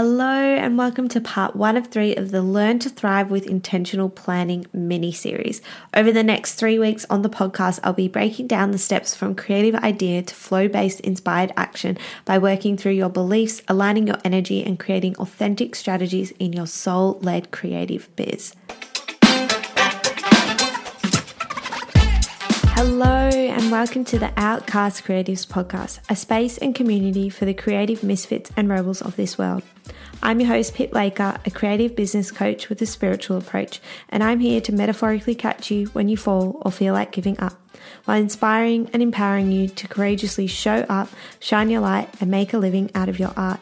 Hello, and welcome to part one of three of the Learn to Thrive with Intentional Planning mini series. Over the next three weeks on the podcast, I'll be breaking down the steps from creative idea to flow based inspired action by working through your beliefs, aligning your energy, and creating authentic strategies in your soul led creative biz. Hello, and welcome to the Outcast Creatives Podcast, a space and community for the creative misfits and rebels of this world. I'm your host, Pip Laker, a creative business coach with a spiritual approach, and I'm here to metaphorically catch you when you fall or feel like giving up, while inspiring and empowering you to courageously show up, shine your light, and make a living out of your art.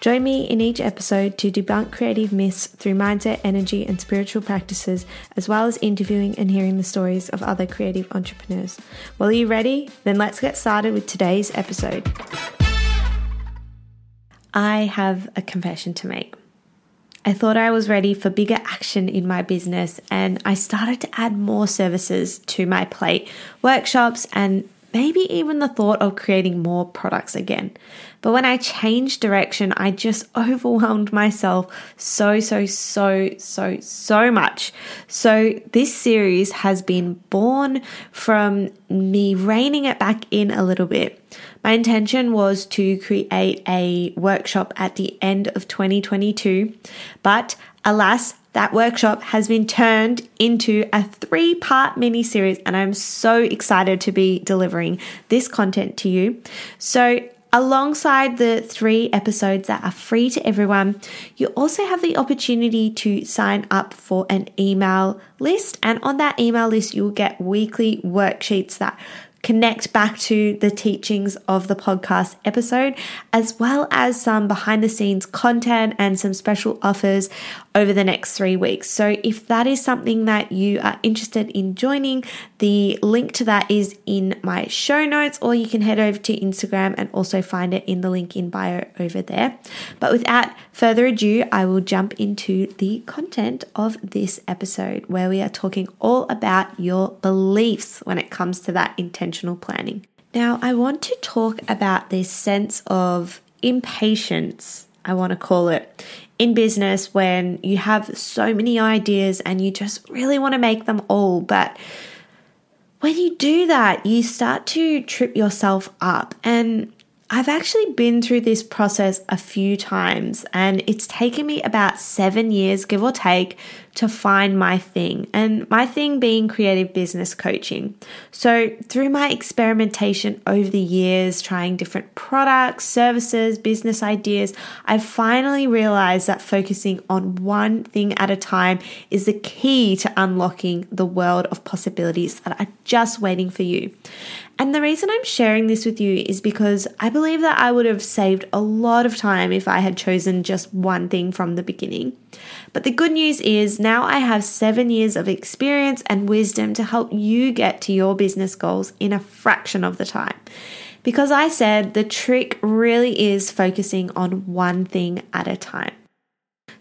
Join me in each episode to debunk creative myths through mindset, energy, and spiritual practices, as well as interviewing and hearing the stories of other creative entrepreneurs. Well, are you ready? Then let's get started with today's episode. I have a confession to make. I thought I was ready for bigger action in my business, and I started to add more services to my plate, workshops, and maybe even the thought of creating more products again. But when I changed direction, I just overwhelmed myself so, so, so, so, so much. So this series has been born from me reining it back in a little bit. My intention was to create a workshop at the end of 2022, but alas, that workshop has been turned into a three part mini series, and I'm so excited to be delivering this content to you. So, Alongside the three episodes that are free to everyone, you also have the opportunity to sign up for an email list. And on that email list, you'll get weekly worksheets that connect back to the teachings of the podcast episode, as well as some behind the scenes content and some special offers over the next three weeks. So, if that is something that you are interested in joining, the link to that is in my show notes, or you can head over to Instagram and also find it in the link in bio over there. But without further ado, I will jump into the content of this episode where we are talking all about your beliefs when it comes to that intentional planning. Now, I want to talk about this sense of impatience I want to call it, in business when you have so many ideas and you just really want to make them all. But when you do that, you start to trip yourself up. And I've actually been through this process a few times, and it's taken me about seven years, give or take, to find my thing, and my thing being creative business coaching. So, through my experimentation over the years, trying different products, services, business ideas, I've finally realized that focusing on one thing at a time is the key to unlocking the world of possibilities that are just waiting for you. And the reason I'm sharing this with you is because I believe that I would have saved a lot of time if I had chosen just one thing from the beginning. But the good news is now I have seven years of experience and wisdom to help you get to your business goals in a fraction of the time. Because I said the trick really is focusing on one thing at a time.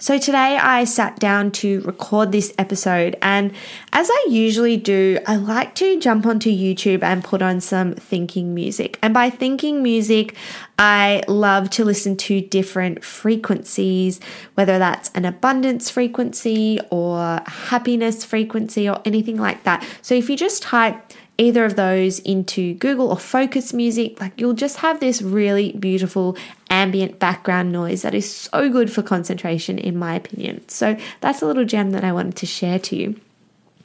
So today I sat down to record this episode, and as I usually do, I like to jump onto YouTube and put on some thinking music. And by thinking music, I love to listen to different frequencies, whether that's an abundance frequency or happiness frequency or anything like that. So if you just type either of those into Google or Focus Music, like you'll just have this really beautiful ambient background noise that is so good for concentration, in my opinion. So that's a little gem that I wanted to share to you.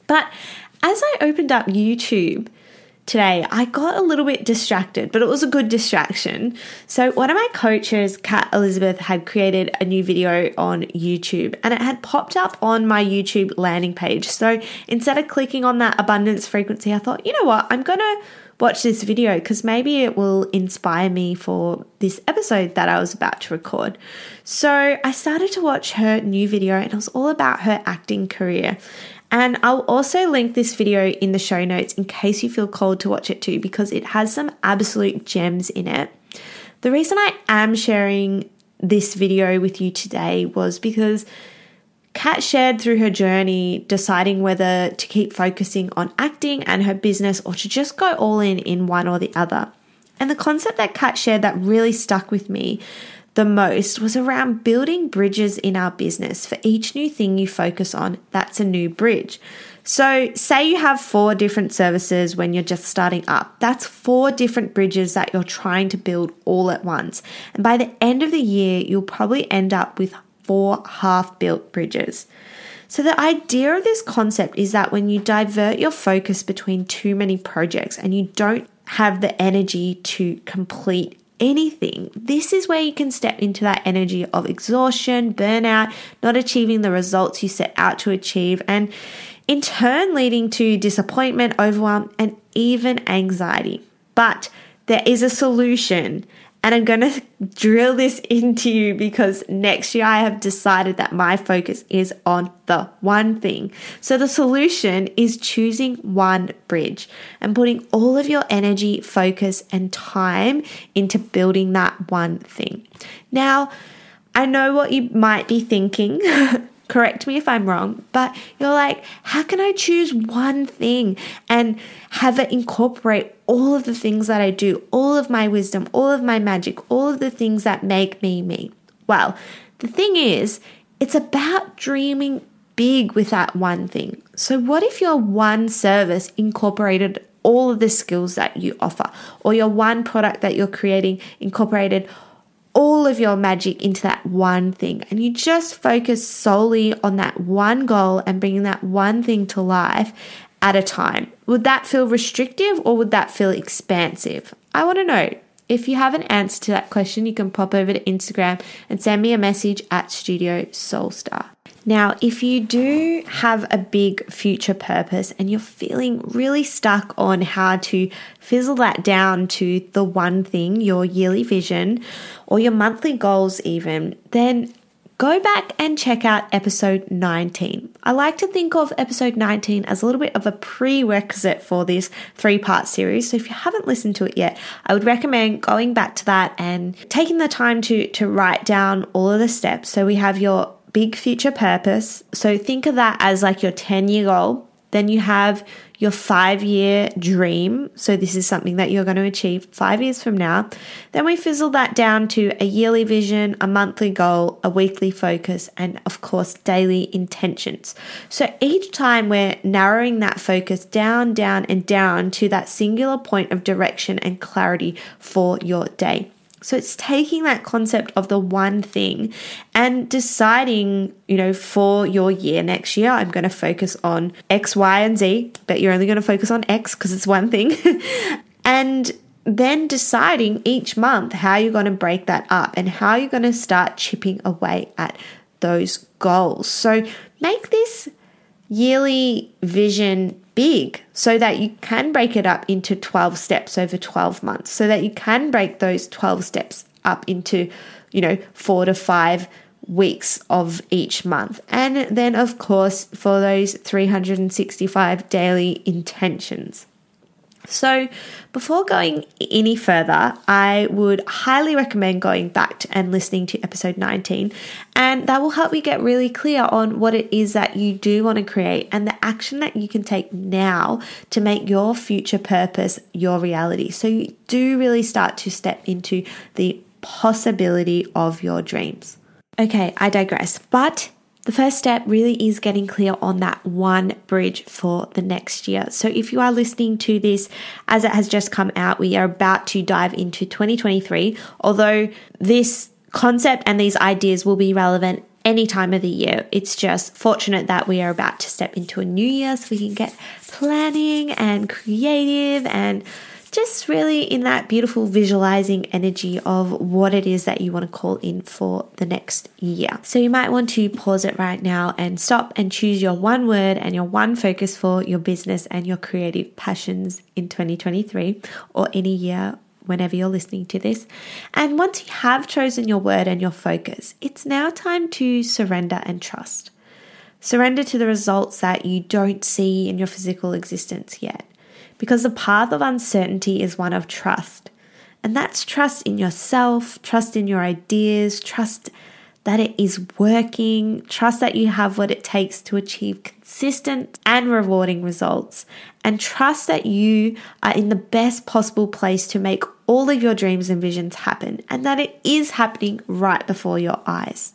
But as I opened up YouTube, today, I got a little bit distracted, but it was a good distraction. So, one of my coaches, Kat Elizabeth, had created a new video on YouTube and it had popped up on my YouTube landing page. So, instead of clicking on that abundance frequency, I thought, you know what, I'm going to watch this video because maybe it will inspire me for this episode that I was about to record. So I started to watch her new video and it was all about her acting career. And I'll also link this video in the show notes in case you feel called to watch it too, because it has some absolute gems in it. The reason I am sharing this video with you today was because Kat shared through her journey deciding whether to keep focusing on acting and her business or to just go all in in one or the other. And the concept that Kat shared that really stuck with me the most was around building bridges in our business. For each new thing you focus on, that's a new bridge. So, say you have four different services when you're just starting up. That's four different bridges that you're trying to build all at once. And by the end of the year, you'll probably end up with four half built bridges. So, the idea of this concept is that when you divert your focus between too many projects and you don't have the energy to complete anything, this is where you can step into that energy of exhaustion, burnout, not achieving the results you set out to achieve, and in turn leading to disappointment, overwhelm, and even anxiety. But there is a solution. And I'm going to drill this into you because next year I have decided that my focus is on the one thing. So the solution is choosing one bridge and putting all of your energy, focus, and time into building that one thing. Now, I know what you might be thinking. correct me if I'm wrong, but you're like, how can I choose one thing and have it incorporate all of the things that I do, all of my wisdom, all of my magic, all of the things that make me me? Well, the thing is, it's about dreaming big with that one thing. So, what if your one service incorporated all of the skills that you offer, or your one product that you're creating incorporated all of your magic into that one thing and you just focus solely on that one goal and bringing that one thing to life at a time. Would that feel restrictive or would that feel expansive? I want to know. If you have an answer to that question, you can pop over to Instagram and send me a message at Studio Soulstar. Now, if you do have a big future purpose and you're feeling really stuck on how to fizzle that down to the one thing, your yearly vision or your monthly goals, even, then go back and check out episode 19. I like to think of episode 19 as a little bit of a prerequisite for this three part series. So if you haven't listened to it yet, I would recommend going back to that and taking the time to, to write down all of the steps. So we have your big future purpose. So think of that as like your 10 year goal. Then you have your five year dream. So this is something that you're going to achieve five years from now. Then we fizzle that down to a yearly vision, a monthly goal, a weekly focus, and of course, daily intentions. So each time we're narrowing that focus down, down, and down to that singular point of direction and clarity for your day. So it's taking that concept of the one thing and deciding, you know, for your year next year, I'm going to focus on X, Y, and Z, but you're only going to focus on X because it's one thing. and then deciding each month how you're going to break that up and how you're going to start chipping away at those goals. So make this yearly vision big so that you can break it up into 12 steps over 12 months so that you can break those 12 steps up into you know 4 to 5 weeks of each month. And then of course for those 365 daily intentions so, before going any further, I would highly recommend going back to and listening to episode 19, and that will help you get really clear on what it is that you do want to create and the action that you can take now to make your future purpose your reality. So, you do really start to step into the possibility of your dreams. Okay, I digress, but the first step really is getting clear on that one bridge for the next year. So, if you are listening to this as it has just come out, we are about to dive into 2023. Although this concept and these ideas will be relevant any time of the year. It's just fortunate that we are about to step into a new year so we can get planning and creative and just really in that beautiful visualizing energy of what it is that you want to call in for the next year. So you might want to pause it right now and stop and choose your one word and your one focus for your business and your creative passions in 2023 or any year whenever you're listening to this. And once you have chosen your word and your focus, it's now time to surrender and trust. Surrender to the results that you don't see in your physical existence yet because the path of uncertainty is one of trust. And that's trust in yourself, trust in your ideas, trust that it is working, trust that you have what it takes to achieve consistent and rewarding results, and trust that you are in the best possible place to make all of your dreams and visions happen and that it is happening right before your eyes.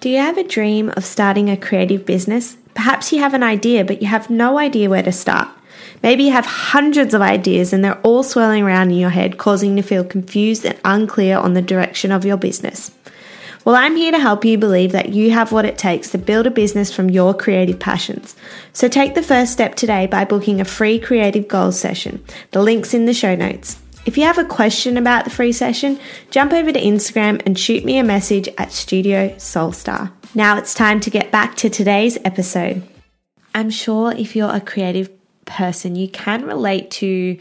Do you have a dream of starting a creative business? Perhaps you have an idea, but you have no idea where to start. Maybe you have hundreds of ideas and they're all swirling around in your head, causing you to feel confused and unclear on the direction of your business. Well, I'm here to help you believe that you have what it takes to build a business from your creative passions. So take the first step today by booking a free creative goals session. The link's in the show notes. If you have a question about the free session, jump over to Instagram and shoot me a message at Studio Soulstar. Now it's time to get back to today's episode. I'm sure if you're a creative person, you can relate to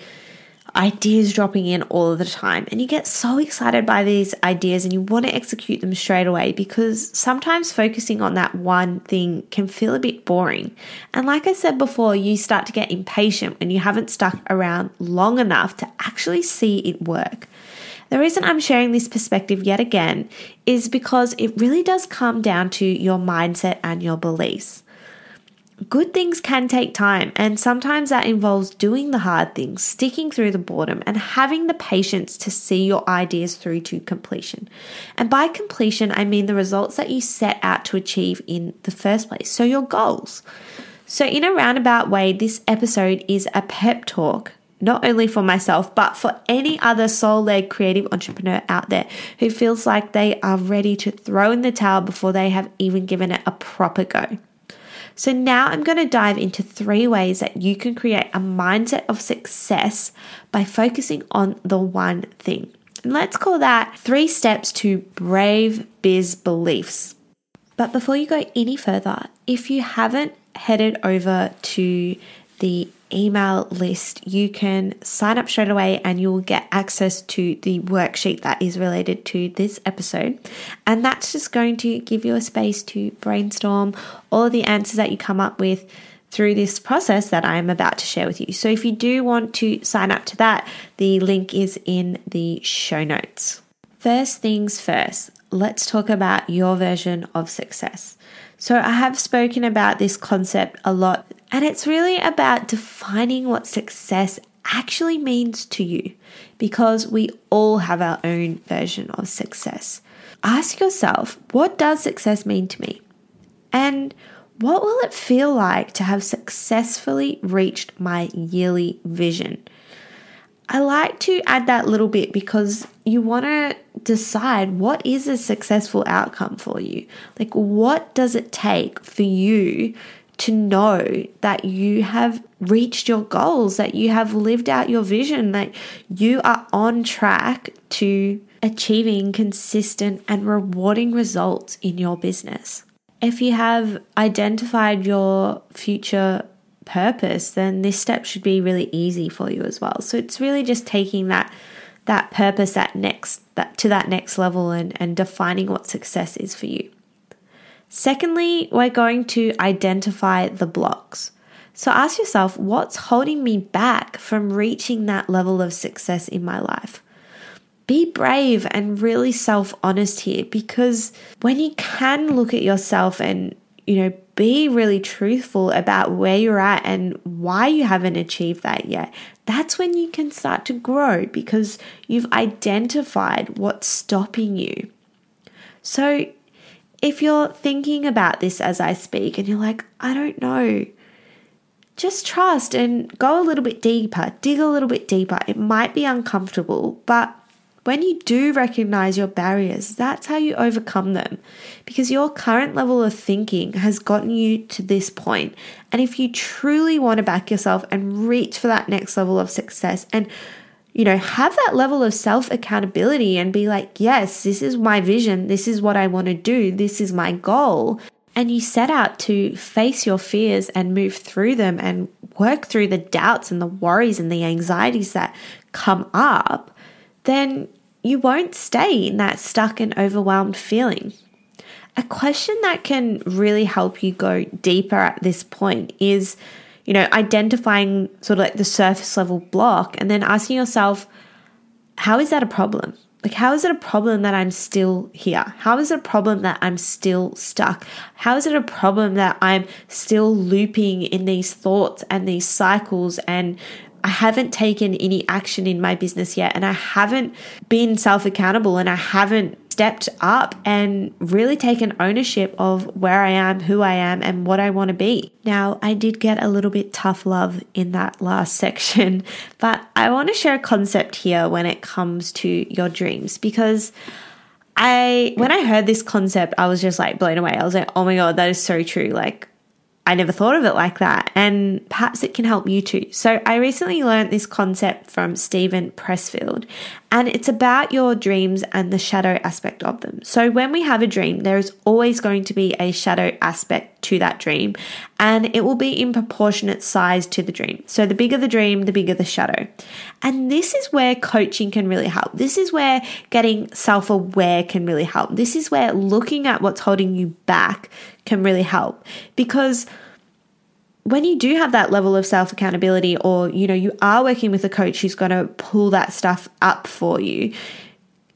ideas dropping in all of the time. And you get so excited by these ideas and you want to execute them straight away because sometimes focusing on that one thing can feel a bit boring. And like I said before, you start to get impatient when you haven't stuck around long enough to actually see it work. The reason I'm sharing this perspective yet again is because it really does come down to your mindset and your beliefs good things can take time, and sometimes that involves doing the hard things, sticking through the boredom, and having the patience to see your ideas through to completion. And by completion, I mean the results that you set out to achieve in the first place, so your goals. So, in a roundabout way, this episode is a pep talk. Not only for myself, but for any other soul led creative entrepreneur out there who feels like they are ready to throw in the towel before they have even given it a proper go. So, now I'm going to dive into three ways that you can create a mindset of success by focusing on the one thing. And let's call that three steps to brave biz beliefs. But before you go any further, if you haven't headed over to the email list, you can sign up straight away and you'll get access to the worksheet that is related to this episode. And that's just going to give you a space to brainstorm all the answers that you come up with through this process that I am about to share with you. So if you do want to sign up to that, the link is in the show notes. First things first, let's talk about your version of success. So, I have spoken about this concept a lot and it's really about defining what success actually means to you because we all have our own version of success. Ask yourself, what does success mean to me? And what will it feel like to have successfully reached my yearly vision? I like to add that little bit because you want to decide what is a successful outcome for you. Like, what does it take for you to know that you have reached your goals, that you have lived out your vision, that you are on track to achieving consistent and rewarding results in your business. If you have identified your future purpose, then this step should be really easy for you as well. So it's really just taking that that purpose that next that to that next level and, and defining what success is for you. Secondly, we're going to identify the blocks. So ask yourself what's holding me back from reaching that level of success in my life? Be brave and really self honest here because when you can look at yourself and, you know, be really truthful about where you're at and why you haven't achieved that yet, that's when you can start to grow because you've identified what's stopping you. So if you're thinking about this as I speak and you're like, I don't know, just trust and go a little bit deeper, dig a little bit deeper. It might be uncomfortable, but when you do recognize your barriers, that's how you overcome them because your current level of thinking has gotten you to this point. And if you truly want to back yourself and reach for that next level of success and you know, have that level of self accountability and be like, yes, this is my vision. This is what I want to do. This is my goal. And you set out to face your fears and move through them and work through the doubts and the worries and the anxieties that come up, then you won't stay in that stuck and overwhelmed feeling. A question that can really help you go deeper at this point is you know, identifying sort of like the surface level block and then asking yourself, how is that a problem? Like, how is it a problem that I'm still here? How is it a problem that I'm still stuck? How is it a problem that I'm still looping in these thoughts and these cycles and I haven't taken any action in my business yet and I haven't been self accountable and I haven't stepped up and really taken ownership of where I am, who I am, and what I want to be. Now, I did get a little bit tough love in that last section, but I want to share a concept here when it comes to your dreams because. I when I heard this concept, I was just like blown away. I was like, "Oh my god, that is so true!" Like I never thought of it like that, and perhaps it can help you too. So, I recently learned this concept from Steven Pressfield, and it's about your dreams and the shadow aspect of them. So, when we have a dream, there is always going to be a shadow aspect to that dream, and it will be in proportionate size to the dream. So, the bigger the dream, the bigger the shadow. And this is where coaching can really help. This is where getting self aware can really help. This is where looking at what's holding you back can really help because when you do have that level of self accountability or you know you are working with a coach who's going to pull that stuff up for you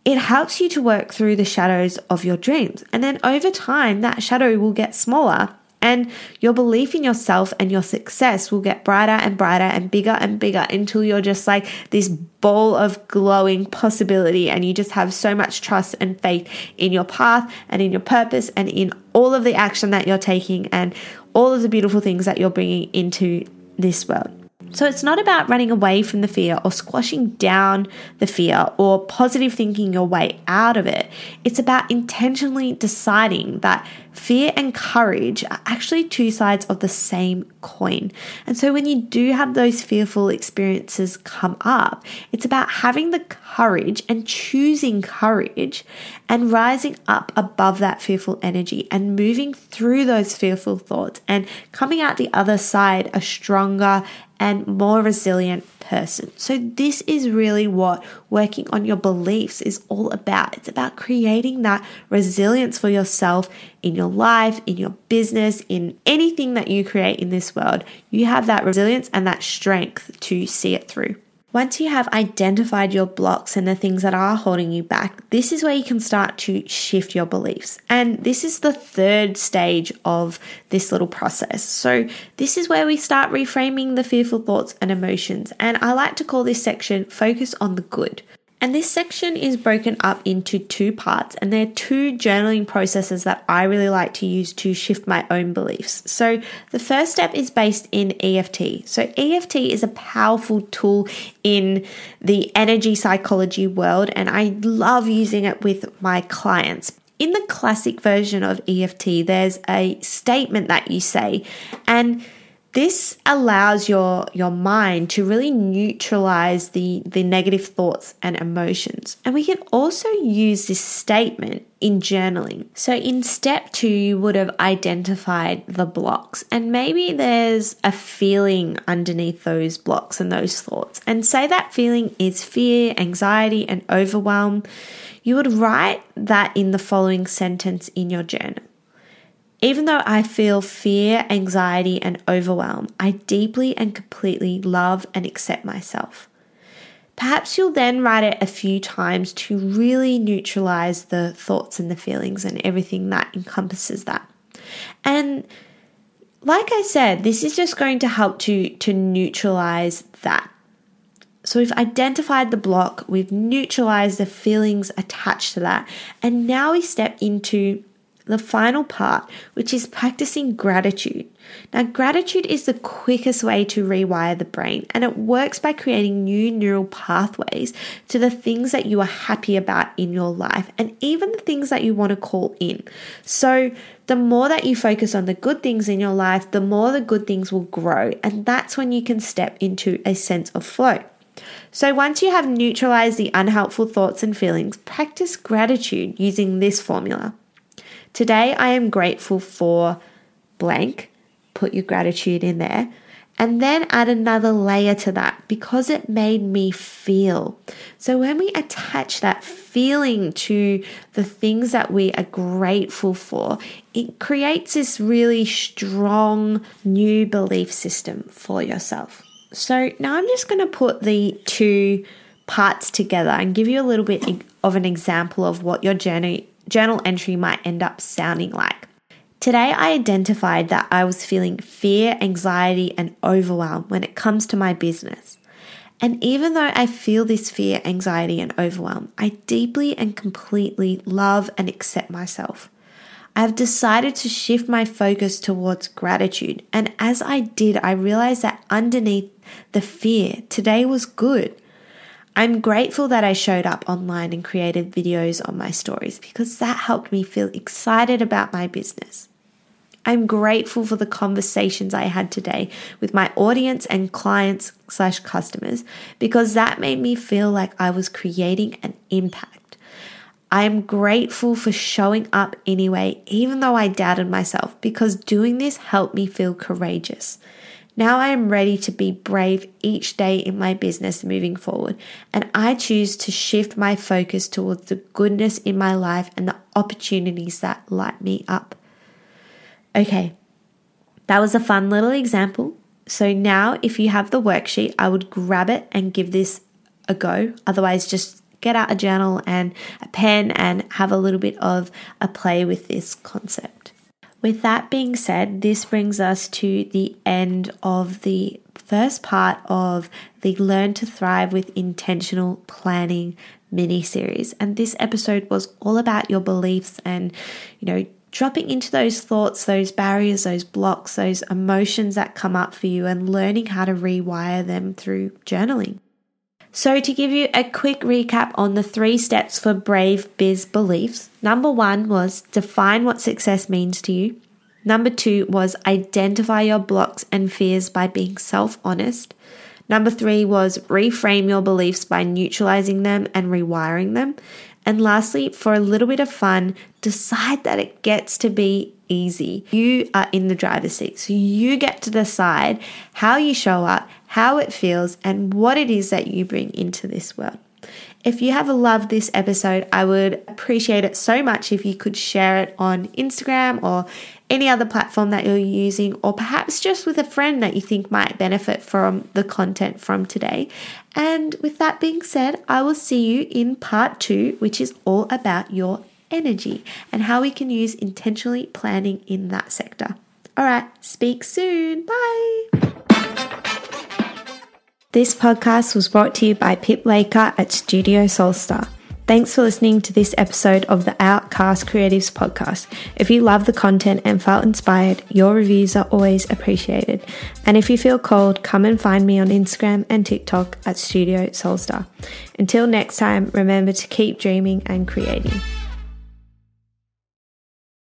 it helps you to work through the shadows of your dreams and then over time that shadow will get smaller and your belief in yourself and your success will get brighter and brighter and bigger and bigger until you're just like this ball of glowing possibility. And you just have so much trust and faith in your path and in your purpose and in all of the action that you're taking and all of the beautiful things that you're bringing into this world. So it's not about running away from the fear or squashing down the fear or positive thinking your way out of it. It's about intentionally deciding that fear and courage are actually two sides of the same coin. And so when you do have those fearful experiences come up, it's about having the courage and choosing courage and rising up above that fearful energy and moving through those fearful thoughts and coming out the other side a stronger and more resilient person. So, this is really what working on your beliefs is all about. It's about creating that resilience for yourself in your life, in your business, in anything that you create in this world. You have that resilience and that strength to see it through. Once you have identified your blocks and the things that are holding you back, this is where you can start to shift your beliefs. And this is the third stage of this little process. So, this is where we start reframing the fearful thoughts and emotions. And I like to call this section focus on the good. And this section is broken up into two parts, and they're two journaling processes that I really like to use to shift my own beliefs. So, the first step is based in EFT. So, EFT is a powerful tool in the energy psychology world, and I love using it with my clients. In the classic version of EFT, there's a statement that you say, and this allows your your mind to really neutralize the the negative thoughts and emotions. And we can also use this statement in journaling. So in step 2 you would have identified the blocks. And maybe there's a feeling underneath those blocks and those thoughts. And say that feeling is fear anxiety and overwhelm. You would write that in the following sentence in your journal even though I feel fear, anxiety, and overwhelm, I deeply and completely love and accept myself. Perhaps you'll then write it a few times to really neutralize the thoughts and the feelings and everything that encompasses that. And like I said, this is just going to help to, to neutralize that. So we've identified the block, we've neutralized the feelings attached to that, and now we step into the final part, which is practicing gratitude. Now, gratitude is the quickest way to rewire the brain, and it works by creating new neural pathways to the things that you are happy about in your life and even the things that you want to call in. So, the more that you focus on the good things in your life, the more the good things will grow, and that's when you can step into a sense of flow. So, once you have neutralized the unhelpful thoughts and feelings, practice gratitude using this formula. Today, I am grateful for blank. Put your gratitude in there. And then add another layer to that because it made me feel. So, when we attach that feeling to the things that we are grateful for, it creates this really strong new belief system for yourself. So, now I'm just going to put the two parts together and give you a little bit of an example of what your journal, journal entry might end up sounding like. Today, I identified that I was feeling fear, anxiety, and overwhelm when it comes to my business. And even though I feel this fear, anxiety, and overwhelm, I deeply and completely love and accept myself. I have decided to shift my focus towards gratitude. And as I did, I realized that underneath the fear, today was good. I'm grateful that I showed up online and created videos on my stories because that helped me feel excited about my business. I'm grateful for the conversations I had today with my audience and clients slash customers because that made me feel like I was creating an impact. I am grateful for showing up anyway, even though I doubted myself, because doing this helped me feel courageous. Now I am ready to be brave each day in my business moving forward, and I choose to shift my focus towards the goodness in my life and the opportunities that light me up. Okay, that was a fun little example. So now, if you have the worksheet, I would grab it and give this a go. Otherwise, just get out a journal and a pen and have a little bit of a play with this concept. With that being said, this brings us to the end of the first part of the Learn to Thrive with Intentional Planning mini series. And this episode was all about your beliefs and, you know, dropping into those thoughts, those barriers, those blocks, those emotions that come up for you, and learning how to rewire them through journaling. So, to give you a quick recap on the three steps for brave biz beliefs, number one was define what success means to you. Number two was identify your blocks and fears by being self honest. Number three was reframe your beliefs by neutralizing them and rewiring them. And lastly, for a little bit of fun, decide that it gets to be easy. You are in the driver's seat, so you get to decide how you show up, how it feels, and what it is that you bring into this world. If you have loved this episode, I would appreciate it so much if you could share it on Instagram or any other platform that you're using, or perhaps just with a friend that you think might benefit from the content from today. And with that being said, I will see you in part two, which is all about your energy and how we can use intentionally planning in that sector. All right, speak soon. Bye. This podcast was brought to you by Pip Laker at Studio Soulstar. Thanks for listening to this episode of the Outcast Creatives podcast. If you love the content and felt inspired, your reviews are always appreciated. And if you feel cold, come and find me on Instagram and TikTok at Studio Soulstar. Until next time, remember to keep dreaming and creating.